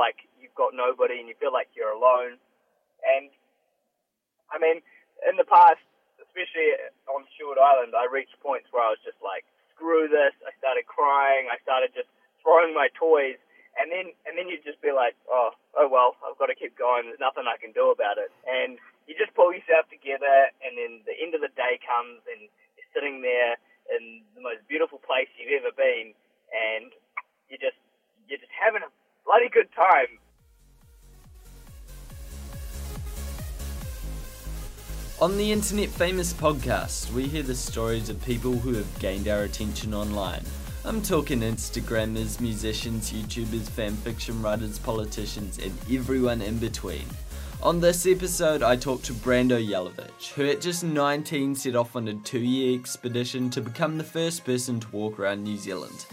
like you've got nobody and you feel like you're alone. And I mean, in the past, especially on Stewart Island, I reached points where I was just like, screw this. I started crying. I started just throwing my toys. And then, and then you'd just be like, oh, oh well, I've got to keep going. There's nothing I can do about it. And you just pull yourself together. And then the end of the day comes, and you're sitting there in the most beautiful place you've ever been, and you just, you're just having a bloody good time. On the Internet Famous podcast, we hear the stories of people who have gained our attention online. I'm talking Instagrammers, musicians, YouTubers, fanfiction writers, politicians, and everyone in between. On this episode, I talked to Brando Yelavich, who at just 19 set off on a two year expedition to become the first person to walk around New Zealand.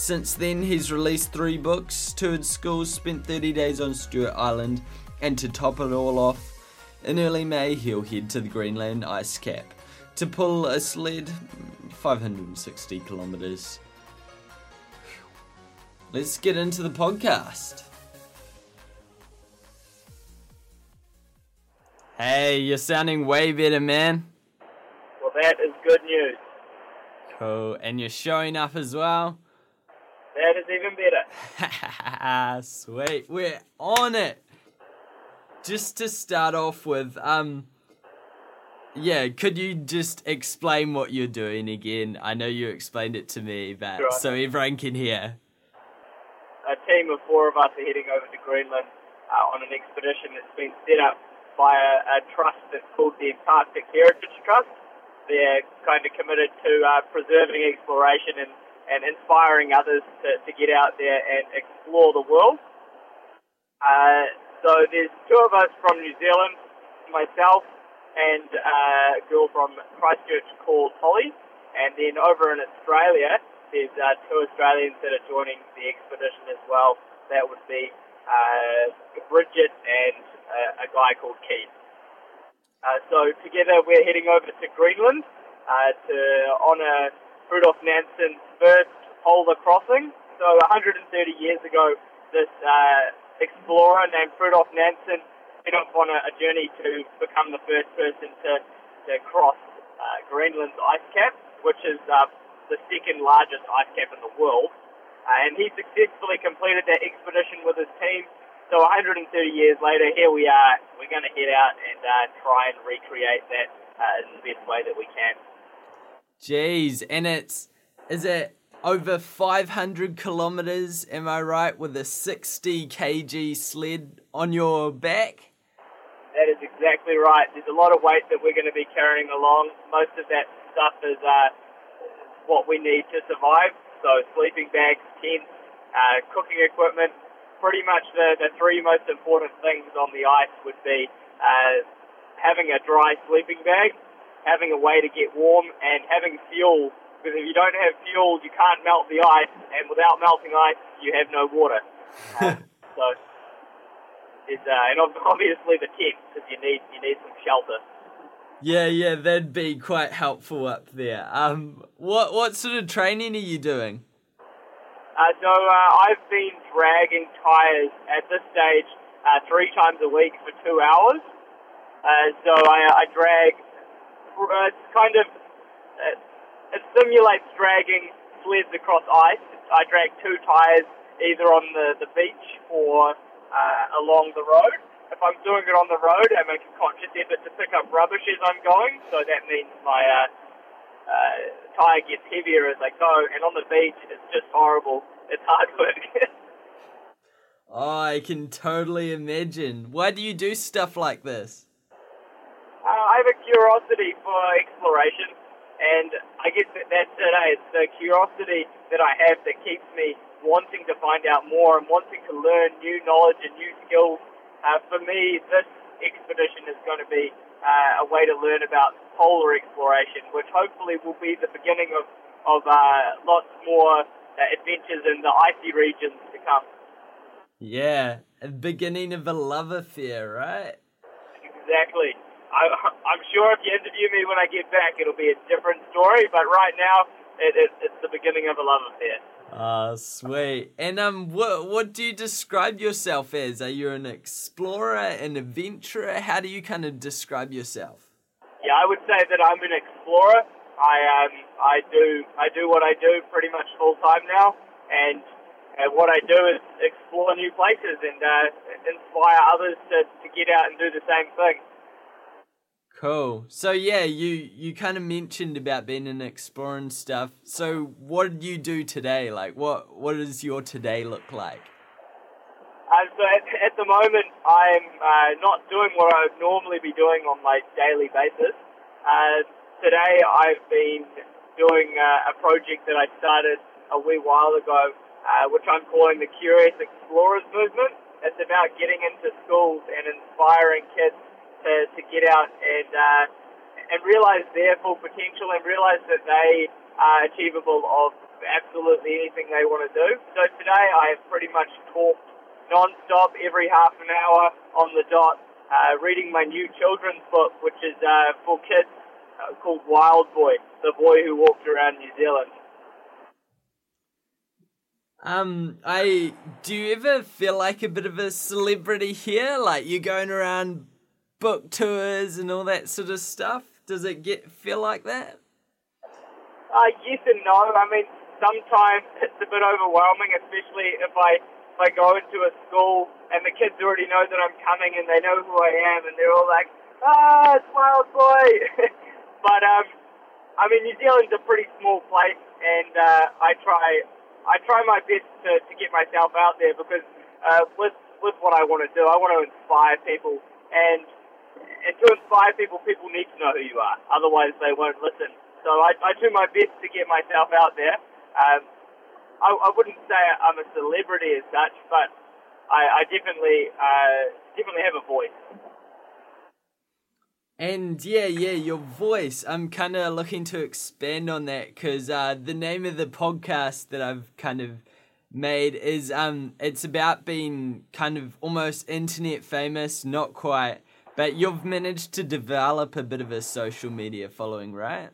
Since then, he's released three books, toured schools, spent 30 days on Stewart Island, and to top it all off, in early May, he'll head to the Greenland ice cap to pull a sled 560 kilometres. Let's get into the podcast. Hey, you're sounding way better, man. Well, that is good news. Cool. And you're showing up as well? That is even better. Sweet. We're on it just to start off with, um, yeah, could you just explain what you're doing again? I know you explained it to me, but Sure. so everyone can hear. a team of four of us are heading over to Greenland uh, on an expedition that's been set up by a, a trust that's called the Antarctic Heritage Trust. They're kind of committed to uh, preserving exploration and, and inspiring others to, to get out there and explore the world. Uh, so there's two of us from New Zealand, myself and uh, a girl from Christchurch called Holly. And then over in Australia, there's uh, two Australians that are joining the expedition as well. That would be uh, Bridget and uh, a guy called Keith. So together we're heading over to Greenland to honour Rudolf Nansen's first polar crossing. So 130 years ago, this uh, explorer named Rudolf Nansen went off on a, a journey to become the first person to, to cross uh, Greenland's ice cap, which is uh, the second largest ice cap in the world. Uh, and he successfully completed that expedition with his team. So 130 years later, here we are. We're going to head out and uh, try and recreate that uh, in the best way that we can. Jeez, and it's is it over 500 kilometers? Am I right? With a 60 kg sled on your back? That is exactly right. There's a lot of weight that we're going to be carrying along. Most of that stuff is uh, what we need to survive. So sleeping bags, tents, uh, cooking equipment. Pretty much the, the three most important things on the ice would be uh, having a dry sleeping bag, having a way to get warm, and having fuel. Because if you don't have fuel, you can't melt the ice, and without melting ice, you have no water. Uh, so it's uh, and obviously the tent because you need you need some shelter. Yeah, yeah, that'd be quite helpful up there. Um, what what sort of training are you doing? Uh, so uh, I've been dragging tires at this stage uh, three times a week for two hours. Uh, so I, I drag. Uh, kind of uh, it simulates dragging sleds across ice. I drag two tires either on the, the beach or uh, along the road. If I'm doing it on the road, I make a conscious effort to pick up rubbish as I'm going. So that means my uh, uh, tire gets heavier as I go. And on the beach, it's just horrible. It's hard work. Oh, I can totally imagine. Why do you do stuff like this? Uh, I have a curiosity for exploration, and I guess that that's it. eh? It's the curiosity that I have that keeps me wanting to find out more and wanting to learn new knowledge and new skills. Uh, for me, this expedition is going to be uh, a way to learn about polar exploration, which hopefully will be the beginning of of uh, lots more uh, adventures in the icy regions to come. Yeah, a beginning of a love affair, right? Exactly. I, I'm sure if you interview me when I get back, it'll be a different story. But right now, it, it, it's the beginning of a love affair. Ah, uh, sweet. And um, what what do you describe yourself as? Are you an explorer, an adventurer? How do you kind of describe yourself? Yeah, I would say that I'm an explorer. I um, I do I do what I do pretty much full time now, and and what I do is explore new places and uh, inspire others to, to get out and do the same thing. Cool. So yeah, you you kind of mentioned about being an explorer and stuff. So what did you do today? Like, what what does your today look like? Uh, so at, at the moment, I'm uh, not doing what I would normally be doing on my daily basis. Uh, today, I've been doing uh, a project that I started a wee while ago, uh, which I'm calling the Curious Explorers Movement. It's about getting into schools and inspiring kids to, to get out and uh, and realize their full potential and realize that they are achievable of absolutely anything they want to do. So today I have pretty much talked non-stop every half an hour on the dot, uh, reading my new children's book, which is uh, for kids uh, called Wild Boy, the boy who walked around New Zealand. Um, I do you ever feel like a bit of a celebrity here? Like you're going around book tours and all that sort of stuff? Does it get feel like that? Uh, yes and no. I mean, sometimes it's a bit overwhelming, especially if I if I go into a school and the kids already know that I'm coming and they know who I am and they're all like, "Ah, it's Wild Boy." but um, I mean, New Zealand's a pretty small place, and uh, I try I try my best to, to get myself out there because uh, with with what I want to do, I want to inspire people and and to inspire people, people need to know who you are. Otherwise, they won't listen. So I, I do my best to get myself out there. Um, I, I wouldn't say I'm a celebrity as such, but I, I definitely uh, definitely have a voice. And yeah, yeah, your voice. I'm kind of looking to expand on that because uh, the name of the podcast that I've kind of made is um, it's about being kind of almost internet famous, not quite, but you've managed to develop a bit of a social media following, right?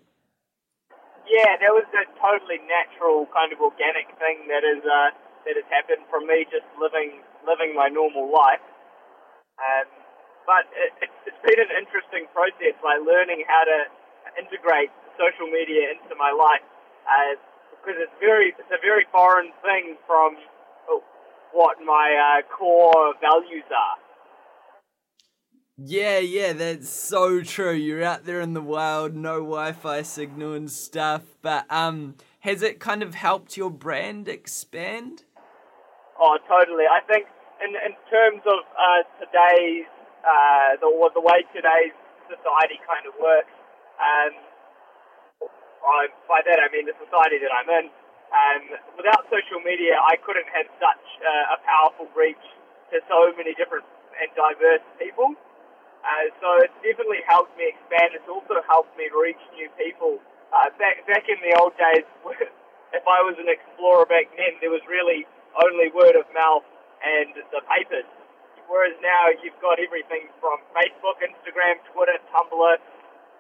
Yeah, that was a totally natural kind of organic thing that is uh, that has happened from me just living living my normal life. Um, but it, it's been an interesting process, like learning how to integrate social media into my life, uh, because it's very it's a very foreign thing from uh, what my uh, core values are. Yeah, yeah, that's so true. You're out there in the wild, no Wi-Fi signal and stuff. But um, has it kind of helped your brand expand? Oh, totally. I think in in terms of uh, today's uh, the the way today's society kind of works, um, I, by that I mean the society that I'm in. Um, without social media, I couldn't have such uh, a powerful reach to so many different and diverse people. Uh, so it's definitely helped me expand. It's also helped me reach new people. Uh, back back in the old days, if I was an explorer back then, there was really only word of mouth and the papers. Whereas now you've got everything from Facebook, Instagram, Twitter, Tumblr.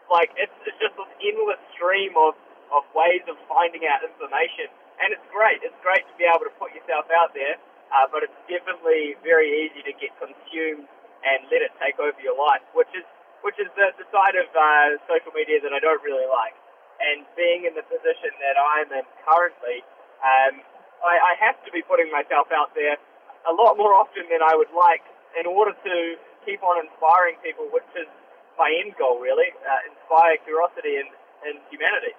Like it's, it's just this endless stream of, of ways of finding out information, and it's great. It's great to be able to put yourself out there, uh, but it's definitely very easy to get consumed and let it take over your life, which is which is the, the side of uh, social media that I don't really like. And being in the position that I'm in currently, um, I, I have to be putting myself out there a lot more often than I would like in order to keep on inspiring people, which is my end goal, really, uh, inspire curiosity and, and humanity.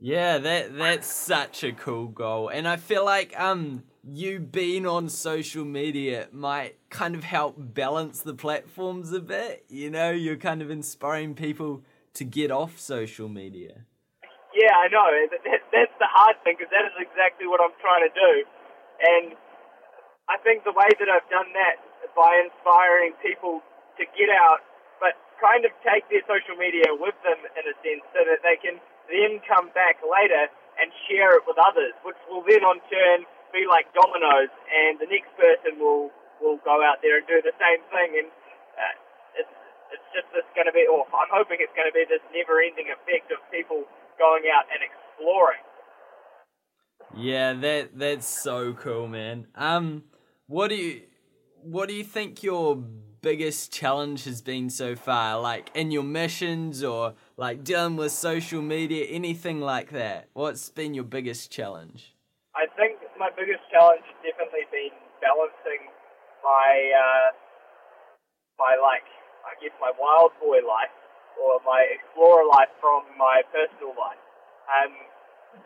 Yeah, that that's such a cool goal, and I feel like um you being on social media might kind of help balance the platforms a bit. You know, you're kind of inspiring people to get off social media. Yeah, I know. That's the hard thing because that is exactly what I'm trying to do, and I think the way that I've done that by inspiring people to get out, but kind of take their social media with them in a sense, so that they can then come back later and share it with others, which will then on turn be like dominoes, and the next person will will go out there and do the same thing, and uh, it's it's just this going to be, or I'm hoping it's going to be this never-ending effect of people going out and exploring. Yeah, that that's so cool, man. Um, what do you what do you think your biggest challenge has been so far? Like in your missions or like dealing with social media, anything like that? What's been your biggest challenge? I think my biggest challenge has definitely been balancing my uh, my like I guess my wild boy life or my explorer life from my personal life. Um,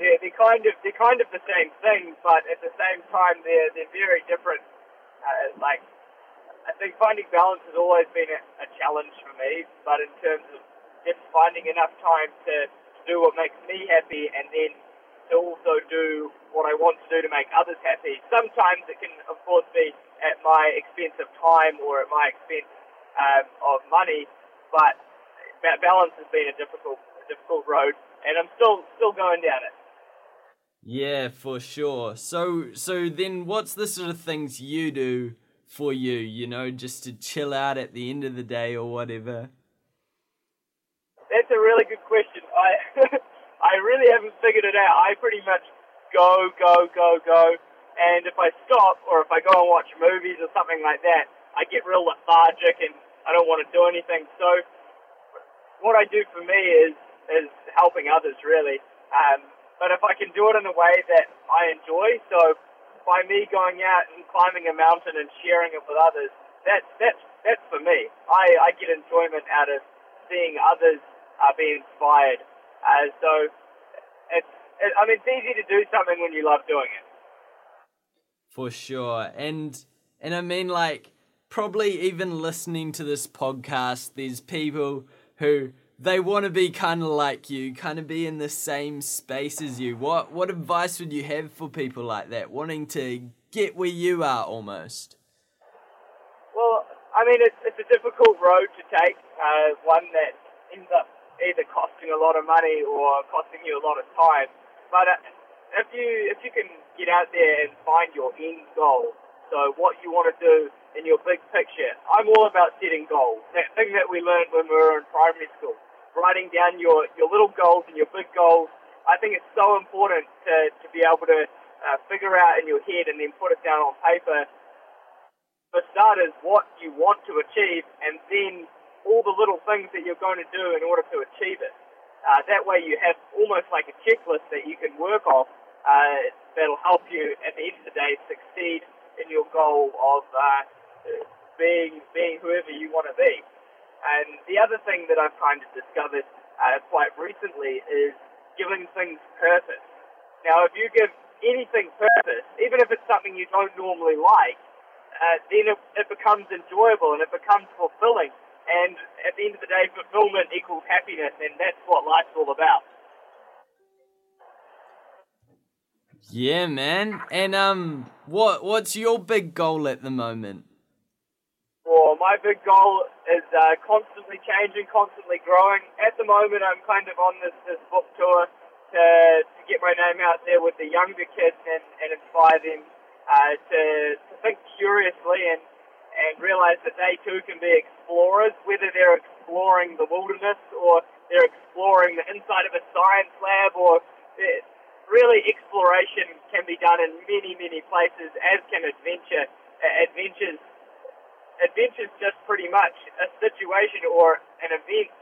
they're, they're kind of they're kind of the same thing, but at the same time they're they're very different. Uh, like I think finding balance has always been a, a challenge for me, but in terms of just finding enough time to, to do what makes me happy and then to also do what I want to do to make others happy. Sometimes it can, of course, be at my expense of time or at my expense um, of money, but balance has been a difficult, a difficult road, and I'm still still going down it. Yeah, for sure. So, so then, what's the sort of things you do for you, you know, just to chill out at the end of the day or whatever? That's a really good question. I I really haven't figured it out. I pretty much go, go, go, go, and if I stop or if I go and watch movies or something like that, I get real lethargic and I don't want to do anything. So what I do for me is is helping others really. Um, but if I can do it in a way that I enjoy, so by me going out and climbing a mountain and sharing it with others, that's that's that's for me. I, I get enjoyment out of seeing others uh, be inspired. Uh, so it's it, I mean it's easy to do something when you love doing it. For sure, and and I mean like probably even listening to this podcast, there's people who they want to be kind of like you, kind of be in the same space as you. What what advice would you have for people like that, wanting to get where you are almost? Well, I mean, it's, it's a difficult road to take, uh, one that ends up either costing a lot of money or costing you a lot of time. But uh, if you if you can get out there and find your end goal, so what you want to do in your big picture. I'm all about setting goals. That thing that we learned when we were in primary school. Writing down your, your little goals and your big goals. I think it's so important to, to be able to uh, figure out in your head and then put it down on paper. For starters, what you want to achieve and then all the little things that you're going to do in order to achieve it. Uh, that way you have almost like a checklist that you can work off uh, that'll help you at the end of the day succeed in your goal of uh, being being whoever you want to be. And the other thing that I've kind of discovered uh, quite recently is giving things purpose. Now, if you give anything purpose, even if it's something you don't normally like, uh, then it, it becomes enjoyable and it becomes fulfilling. And at the end of the day, fulfillment equals happiness, and that's what life's all about. Yeah, man. And um, what what's your big goal at the moment? Well, my big goal is uh, constantly changing, constantly growing. At the moment, I'm kind of on this, this book tour to, to get my name out there with the younger kids and, and inspire them uh, to, to think curiously and, and realize that they too can be explorers, whether they're exploring the wilderness or they're exploring the inside of a science lab or eh, really exploration can be done in many, many places, as can adventure. Adventures adventure's just pretty much a situation or an event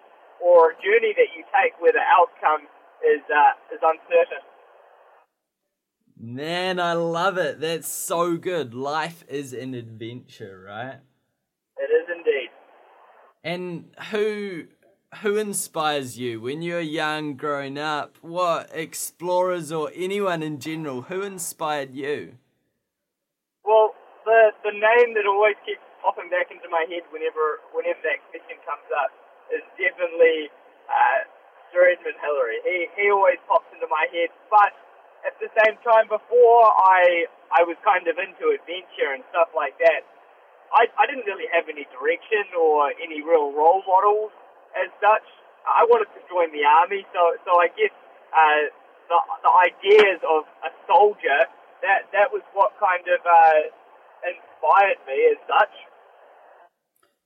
or journey that you take where the outcome is uh, is uncertain. Man, I love it. That's so good. Life is an adventure, right? It is indeed. And who who inspires you when you're young, growing up? What explorers or anyone in general? Who inspired you? Well, the the name that always keeps popping back into my head whenever whenever that question comes up is definitely uh, Sir Edmund Hillary. He he always pops into my head, but at the same time, before I I was kind of into adventure and stuff like that, I I didn't really have any direction or any real role models as such. I wanted to join the army, so so I guess uh, the the ideas of a soldier that that was what kind of uh, inspired me as such.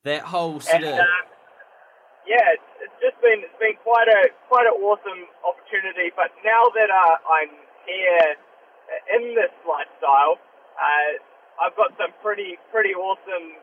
That whole sort and, of. Uh, yeah, it's, it's just been it's been quite a quite an awesome opportunity. But now that uh, I'm here in this lifestyle, uh, I've got some pretty pretty awesome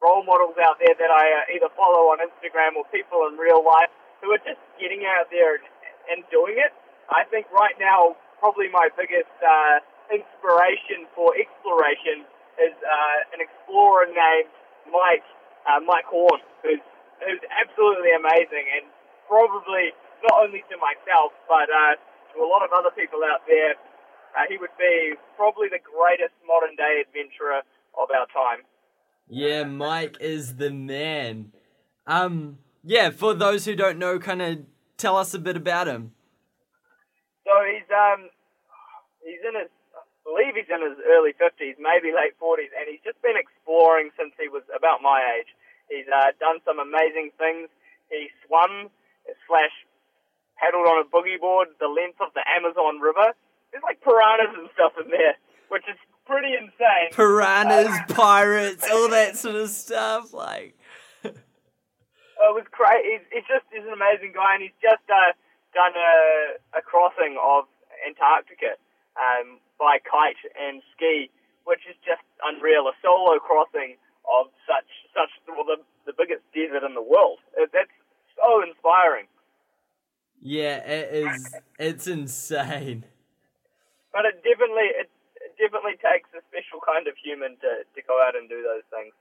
role models out there that I uh, either follow on Instagram or people in real life who are just getting out there and, and doing it. I think right now, probably my biggest uh, inspiration for exploration is uh, an explorer named Mike uh, Mike Horn, who's who's absolutely amazing and probably not only to myself but uh, to a lot of other people out there. Uh, he would be probably the greatest modern day adventurer of our time. Yeah, Mike is the man. Um, yeah, for those who don't know, kind of tell us a bit about him. So he's um he's in his I believe he's in his early fifties, maybe late forties, and he's just been exploring since he was about my age. He's uh, done some amazing things. He swum slash paddled on a boogie board the length of the Amazon River. There's like piranhas and stuff in there, which is pretty insane. Piranhas, uh, pirates, all that sort of stuff. Like, it was great. He's, he's just he's an amazing guy, and he's just uh, done a, a crossing of Antarctica um, by kite and ski, which is just unreal. A solo crossing of such such well, the the biggest desert in the world. It, that's so inspiring. Yeah, it is. It's insane. But it definitely it definitely takes a special kind of human to, to go out and do those things.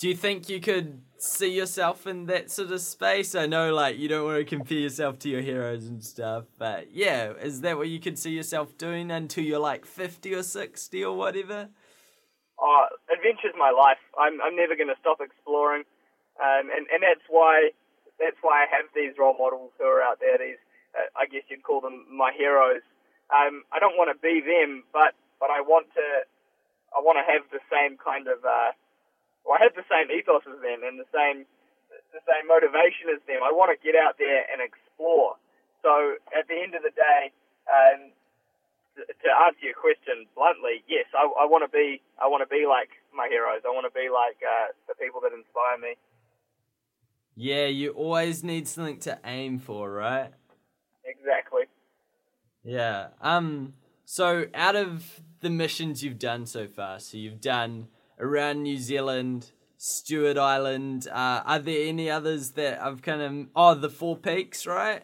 Do you think you could see yourself in that sort of space? I know, like, you don't want to compare yourself to your heroes and stuff, but yeah, is that what you could see yourself doing until you're like 50 or 60 or whatever? Oh, adventure's my life. I'm, I'm never going to stop exploring. Um, and, and that's why that's why I have these role models who are out there. These, uh, I guess you'd call them my heroes. Um, I don't want to be them, but but I want to I want to have the same kind of uh, well, I have the same ethos as them and the same the same motivation as them. I want to get out there and explore. So at the end of the day, um, to answer your question bluntly, yes, I, I want to be I want to be like my heroes. I want to be like uh, the people that inspire me. Yeah, you always need something to aim for, right? Exactly. Yeah. Um. So, out of the missions you've done so far, so you've done around New Zealand, Stewart Island. Uh, are there any others that I've kind of? Oh, the Four Peaks, right?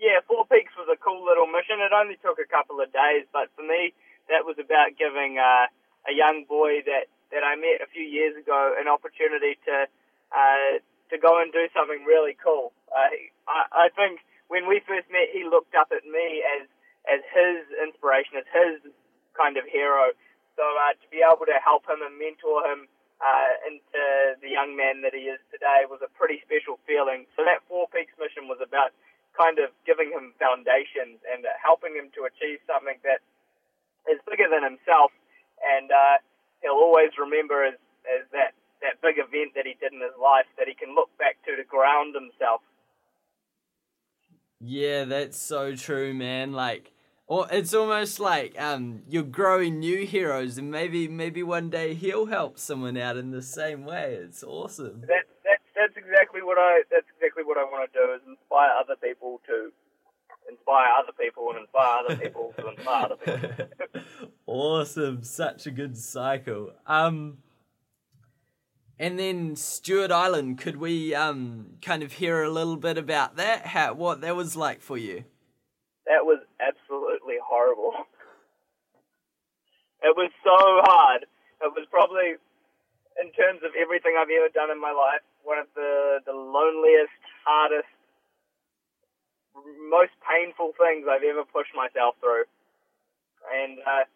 Yeah, Four Peaks was a cool little mission. It only took a couple of days, but for me, that was about giving uh, a young boy that that I met a few years ago an opportunity to uh, to go and do something really cool. Uh, I, I think when we first met, he looked up at me as as his inspiration, as his kind of hero. So uh, to be able to help him and mentor him uh, into the young man that he is today was a pretty special feeling. So that Four Peaks mission was about kind of giving him foundations and uh, helping him to achieve something that is bigger than himself, and uh, he'll always remember as as that that big event that he did in his life that he can look back to to ground himself yeah, that's so true, man. Like, or it's almost like um, you're growing new heroes, and maybe maybe one day he'll help someone out in the same way. It's awesome. That, that that's exactly what I that's exactly what I want to do is inspire other people to inspire other people and inspire other people to inspire other people. awesome, such a good cycle. Um, and then Stewart Island, could we um, kind of hear a little bit about that? How what that was like for you? That was absolutely horrible. It was so hard. It was probably, in terms of everything I've ever done in my life, one of the the loneliest, hardest, most painful things I've ever pushed myself through. And uh,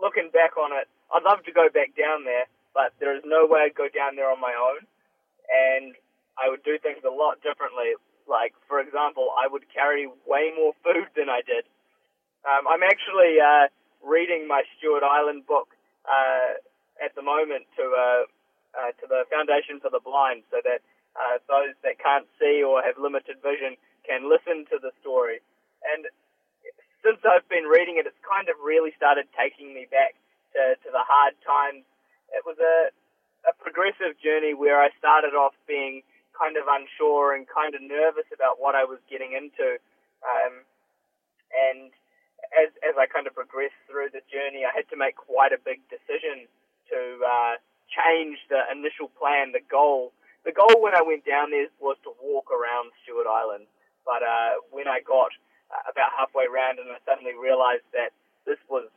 looking back on it, I'd love to go back down there but there is no way I'd go down there on my own, and I would do things a lot differently. Like, for example, I would carry way more food than I did. Um, I'm actually uh, reading my Stewart Island book uh, at the moment to uh, uh, to the Foundation for the Blind, so that uh, those that can't see or have limited vision can listen to the story. And since I've been reading it, it's kind of really started taking me back to, to the hard times it was a, a progressive journey where I started off being kind of unsure and kind of nervous about what I was getting into. Um, and as as I kind of progressed through the journey, I had to make quite a big decision to uh, change the initial plan, the goal. The goal when I went down there was to walk around Stewart Island, but uh, when I got uh, about halfway around and I suddenly realized that this was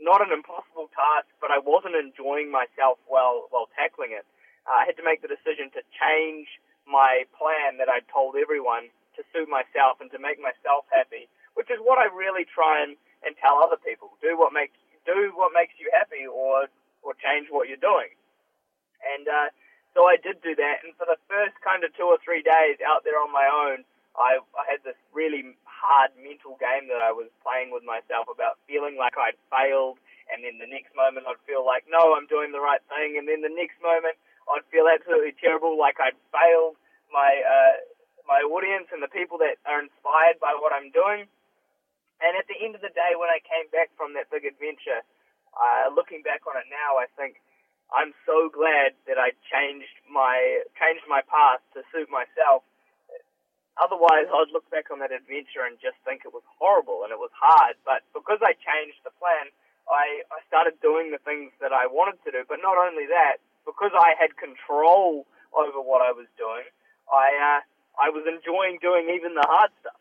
not an impossible task, but I wasn't enjoying myself while while tackling it. Uh, I had to make the decision to change my plan that I'd told everyone to suit myself and to make myself happy, which is what I really try and, and tell other people. Do what makes do what makes you happy, or or change what you're doing. And uh, so I did do that. And for the first kind of two or three days out there on my own, I, I had this really hard mental game that I was playing with myself about feeling like I'd failed, and then the next moment I'd feel like, no, I'm doing the right thing, and then the next moment I'd feel absolutely terrible, like I'd failed my uh, my audience and the people that are inspired by what I'm doing. And at the end of the day, when I came back from that big adventure, uh, looking back on it now, I think I'm so glad that I changed my changed my path to suit myself. Otherwise, I'd look back on that adventure and just think it was horrible and it was hard. But because I changed the plan, I, I started doing the things that I wanted to do. But not only that, because I had control over what I was doing, I uh, I was enjoying doing even the hard stuff.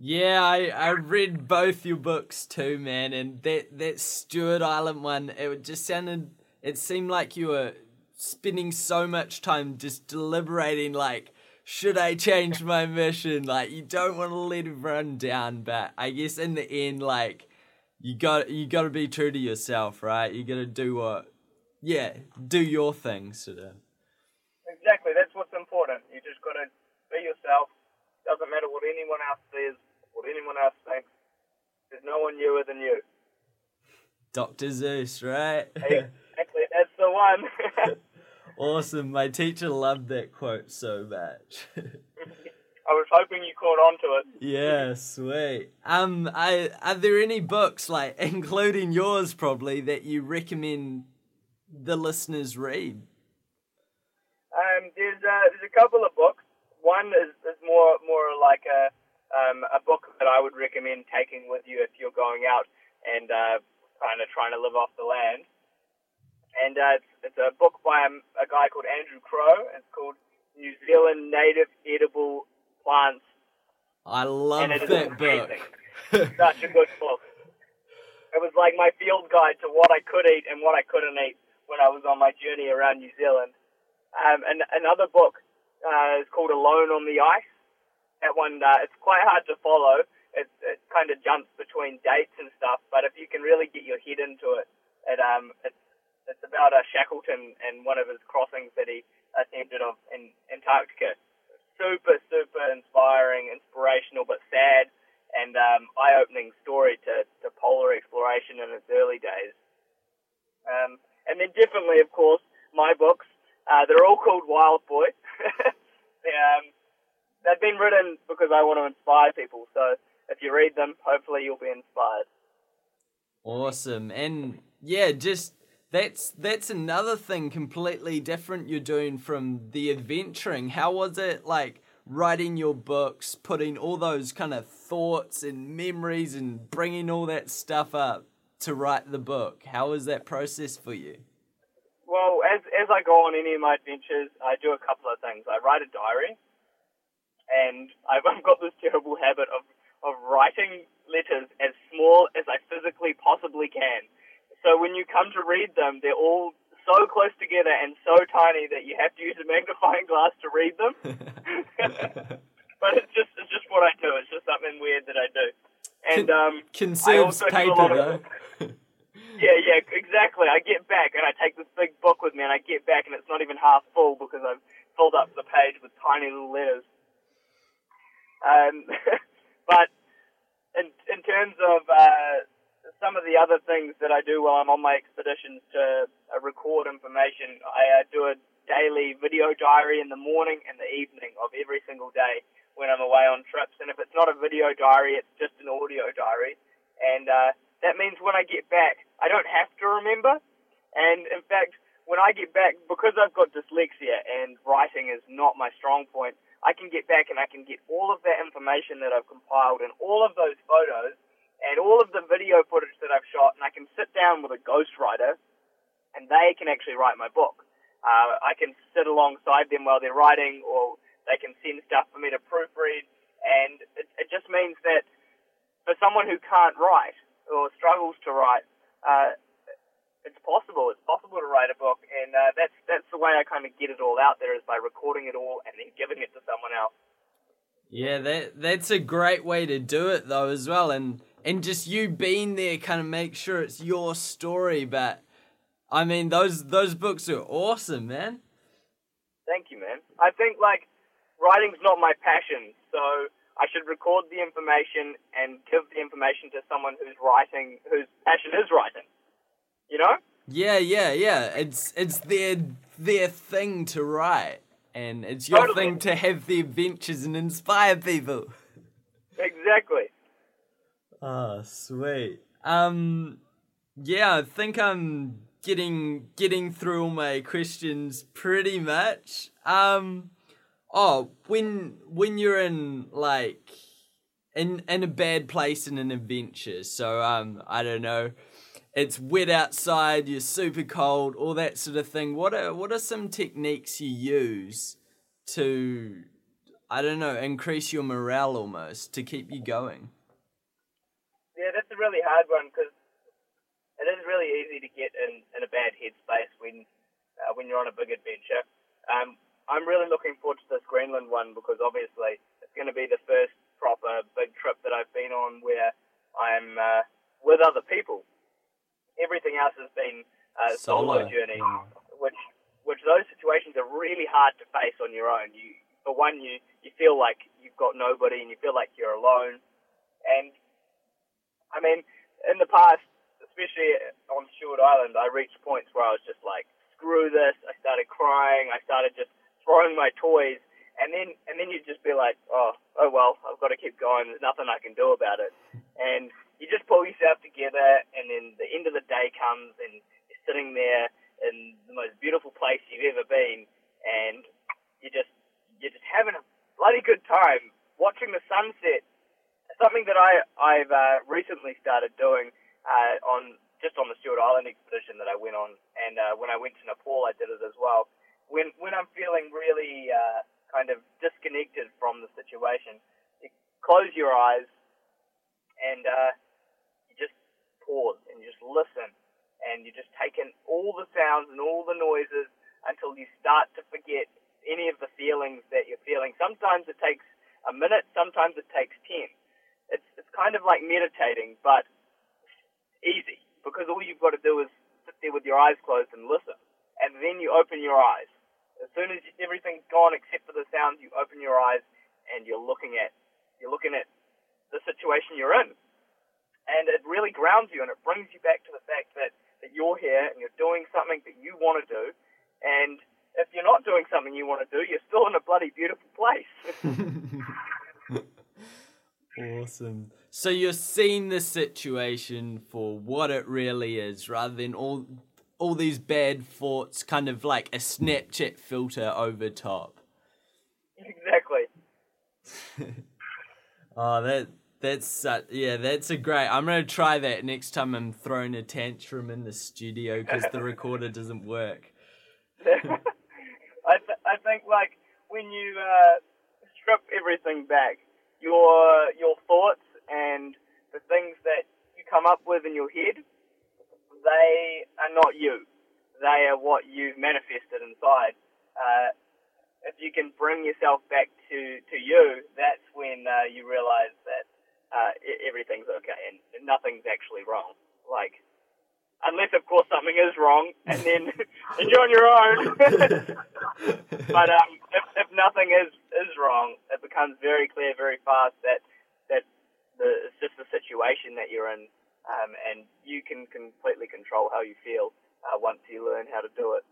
Yeah, I, I read both your books too, man, and that, that Stewart Island one, it just sounded, it seemed like you were spending so much time just deliberating, like, should I change my mission? Like, you don't want to let it run down, but I guess in the end, like, you got you got to be true to yourself, right? You got to do what, yeah, do your thing, sort of. Exactly, that's what's important. You just got to be yourself. Doesn't matter what anyone else says what anyone else thinks. There's no one newer than you. Dr. Seuss, right? exactly, that's the one. awesome. My teacher loved that quote so much. I was hoping you caught on to it. Yeah, sweet. Um, I, are there any books, like including yours, probably, that you recommend the listeners read? Um, there's uh, there's a couple of books. One is, is more more like a um, a book that I would recommend taking with you if you're going out and uh, kind of trying to live off the land. And uh, it's, it's a book by a, a guy called Andrew Crowe. It's called New Zealand Native Edible Plants. I love that book. Such a good book. It was like my field guide to what I could eat and what I couldn't eat when I was on my journey around New Zealand. Um, and another book uh, is called Alone on the Ice that one, uh, it's quite hard to follow. It, it kind of jumps between dates and stuff, but if you can really get your head into it, it um, it's it's about a Shackleton and one of his crossings that he attempted of in Antarctica. Super, super inspiring, inspirational, but sad and um, eye-opening story to, to polar exploration in its early days. Um, and then definitely, of course, my books. Uh, they're all called Wild Boy. um, they've been written because I want to inspire people. So if you read them, hopefully you'll be inspired. Awesome. And yeah, just that's that's another thing completely different you're doing from the adventuring. How was it like writing your books, putting all those kind of thoughts and memories and bringing all that stuff up to write the book? How was that process for you? Well, as as I go on any of my adventures, I do a couple of things. I write a diary and I've, I've got this terrible habit of, of writing letters as small as I physically possibly can. So when you come to read them, they're all so close together and so tiny that you have to use a magnifying glass to read them. but it's just it's just what I do. It's just something weird that I do. And um, conserves paper though. yeah, yeah, exactly. I get back and I take this big book with me, and I get back and it's not even half full because I've filled up the page with tiny little letters. Um, but in, in terms of uh, some of the other things that I do while I'm on my expeditions to uh, record information, I uh, do a daily video diary in the morning and the evening of every single day when I'm away on trips. And if it's not a video diary, it's just an audio diary. And uh, that means when I get back, I don't have to remember. And in fact, when I get back, because I've got dyslexia and writing is not my strong point, I can get back and I can get all of that information that I've compiled and all of those photos and all of the video footage that I've shot, and I can sit down with a ghostwriter, and they can actually write my book. Uh, I can sit alongside them while they're writing, or they can send stuff for me to proofread, and it, it just means that for someone who can't write or struggles to write, uh, it's possible. It's possible to write a book, and uh, that's that's the way I kind of get it all out there is by recording it all and then giving it to someone else. Yeah, that that's a great way to do it though as well, and and just you being there kind of make sure it's your story. But I mean, those those books are awesome, man. Thank you, man. I think like writing's not my passion, so I should record the information and give the information to someone who's writing, whose passion is writing. You know? Yeah, yeah, yeah. It's it's their their thing to write, and it's your Totally. thing to have the adventures and inspire people. Exactly. Oh, sweet. Um, yeah, I think I'm getting getting through all my questions pretty much. Um, oh, when when you're in like in in a bad place in an adventure, so um, I don't know, it's wet outside, you're super cold, all that sort of thing. What are what are some techniques you use to I don't know increase your morale almost to keep you going? Yeah, that's a really hard one because it is really easy to get in, in a bad headspace when uh, when you're on a big adventure. Um, I'm really looking forward to this Greenland one because obviously it's going to be the first proper big trip that I've been on where I'm uh, with other people. Everything else has been a Solo. solo, journey, which which those situations are really hard to face on your own. You for one, you you feel like you've got nobody and you feel like you're alone, and I mean, in the past, especially on Stewart Island, I reached points where I was just like, screw this. I started crying. I started just throwing my toys. And then, and then you'd just be like, oh, oh well, I've got to keep going. There's nothing I can do about it. And you just pull yourself together. And then the end of the day comes, and you're sitting there in the most beautiful place you've ever been, and you're just, you're just having a bloody good time watching the sunset something that I I've uh, recently started doing uh, on just on the Stewart Island expedition that I went on, and uh, when I went to Nepal, I did it as well. When when I'm feeling really uh, kind of disconnected from the situation, you close your eyes and uh, you just pause and you just listen, and you just take in all the sounds and all the noises until you start to forget any of the feelings that you're feeling. Sometimes it takes a minute, sometimes it takes ten it's it's kind of like meditating, but easy because all you've got to do is sit there with your eyes closed and listen, and then you open your eyes. As soon as everything's gone except for the sounds, you open your eyes and you're looking at you're looking at the situation you're in, and it really grounds you and it brings you back to the fact that that you're here and you're doing something that you want to do, and if you're not doing something you want to do, you're still in a bloody beautiful place. Awesome. So you're seeing the situation for what it really is, rather than all all these bad thoughts, kind of like a Snapchat filter over top. exactly. Oh, that that's such, yeah, that's a great. I'm gonna try that next time I'm throwing a tantrum in the studio because the recorder doesn't work. I, th- I think like when you uh, strip everything back, your your thoughts and the things that you come up with in your head, they are not you. They are what you've manifested inside. Uh, if you can bring yourself back to, to you, that's when uh, you realize that uh, everything's okay and nothing's actually wrong. Like, unless of course something is wrong, and then then you're on your own. but um, if, if nothing is is wrong, becomes very clear very fast that that the, it's just the situation that you're in, um, and you can completely control how you feel uh, once you learn how to do it.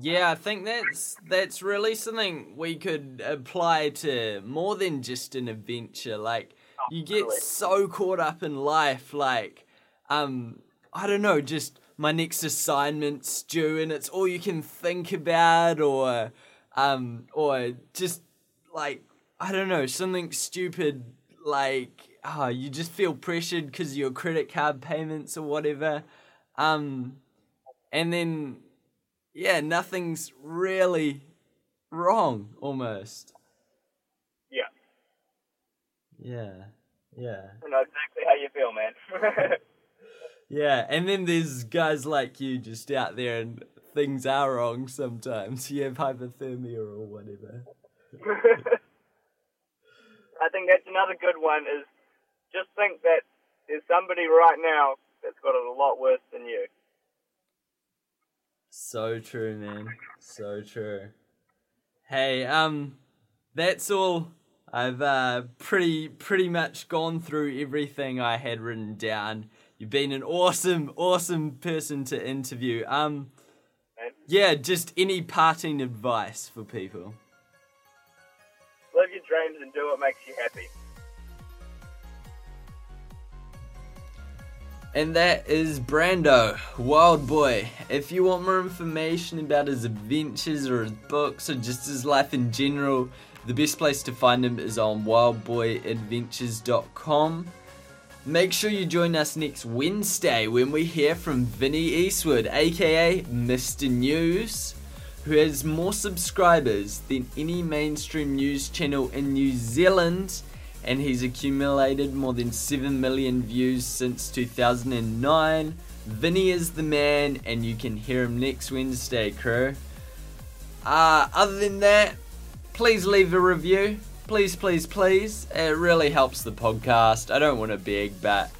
Yeah, I think that's that's really something we could apply to more than just an adventure. Like you get totally. so caught up in life, like um, I don't know, just my next assignment's due, and it's all you can think about, or um, or just like I don't know, something stupid like oh, you just feel pressured because your credit card payments or whatever. Um, and then, yeah, nothing's really wrong almost. Yeah. Yeah. Yeah. I know exactly how you feel, man. yeah, and then there's guys like you just out there and things are wrong sometimes. You have hypothermia or whatever. I think that's another good one is just think that there's somebody right now that's got it a lot worse than you. So true, man. So true. Hey, um, that's all. I've uh, pretty pretty much gone through everything I had written down. You've been an awesome, awesome person to interview. Um, yeah, just any parting advice for people. And do what makes you happy. And that is Brando, Wild Boy. If you want more information about his adventures or his books or just his life in general, the best place to find him is on wildboyadventures.com. Make sure you join us next Wednesday when we hear from Vinny Eastwood, aka Mr. News, who has more subscribers than any mainstream news channel in New Zealand and he's accumulated more than 7 million views since 2009. Vinny is the man, and you can hear him next Wednesday, crew. Uh, other than that, please leave a review. Please, please, please. It really helps the podcast. I don't want to beg, but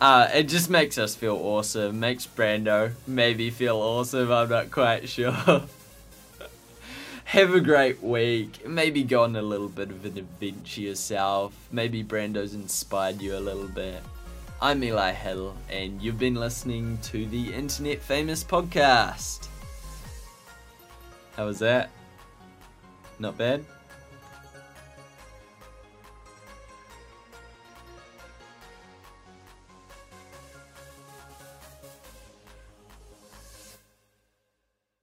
uh, it just makes us feel awesome. Makes Brando maybe feel awesome. I'm not quite sure. Have a great week. Maybe go on a little bit of an adventure yourself. Maybe Brando's inspired you a little bit. I'm Eli Hill, and you've been listening to the Internet Famous Podcast. How was that? Not bad?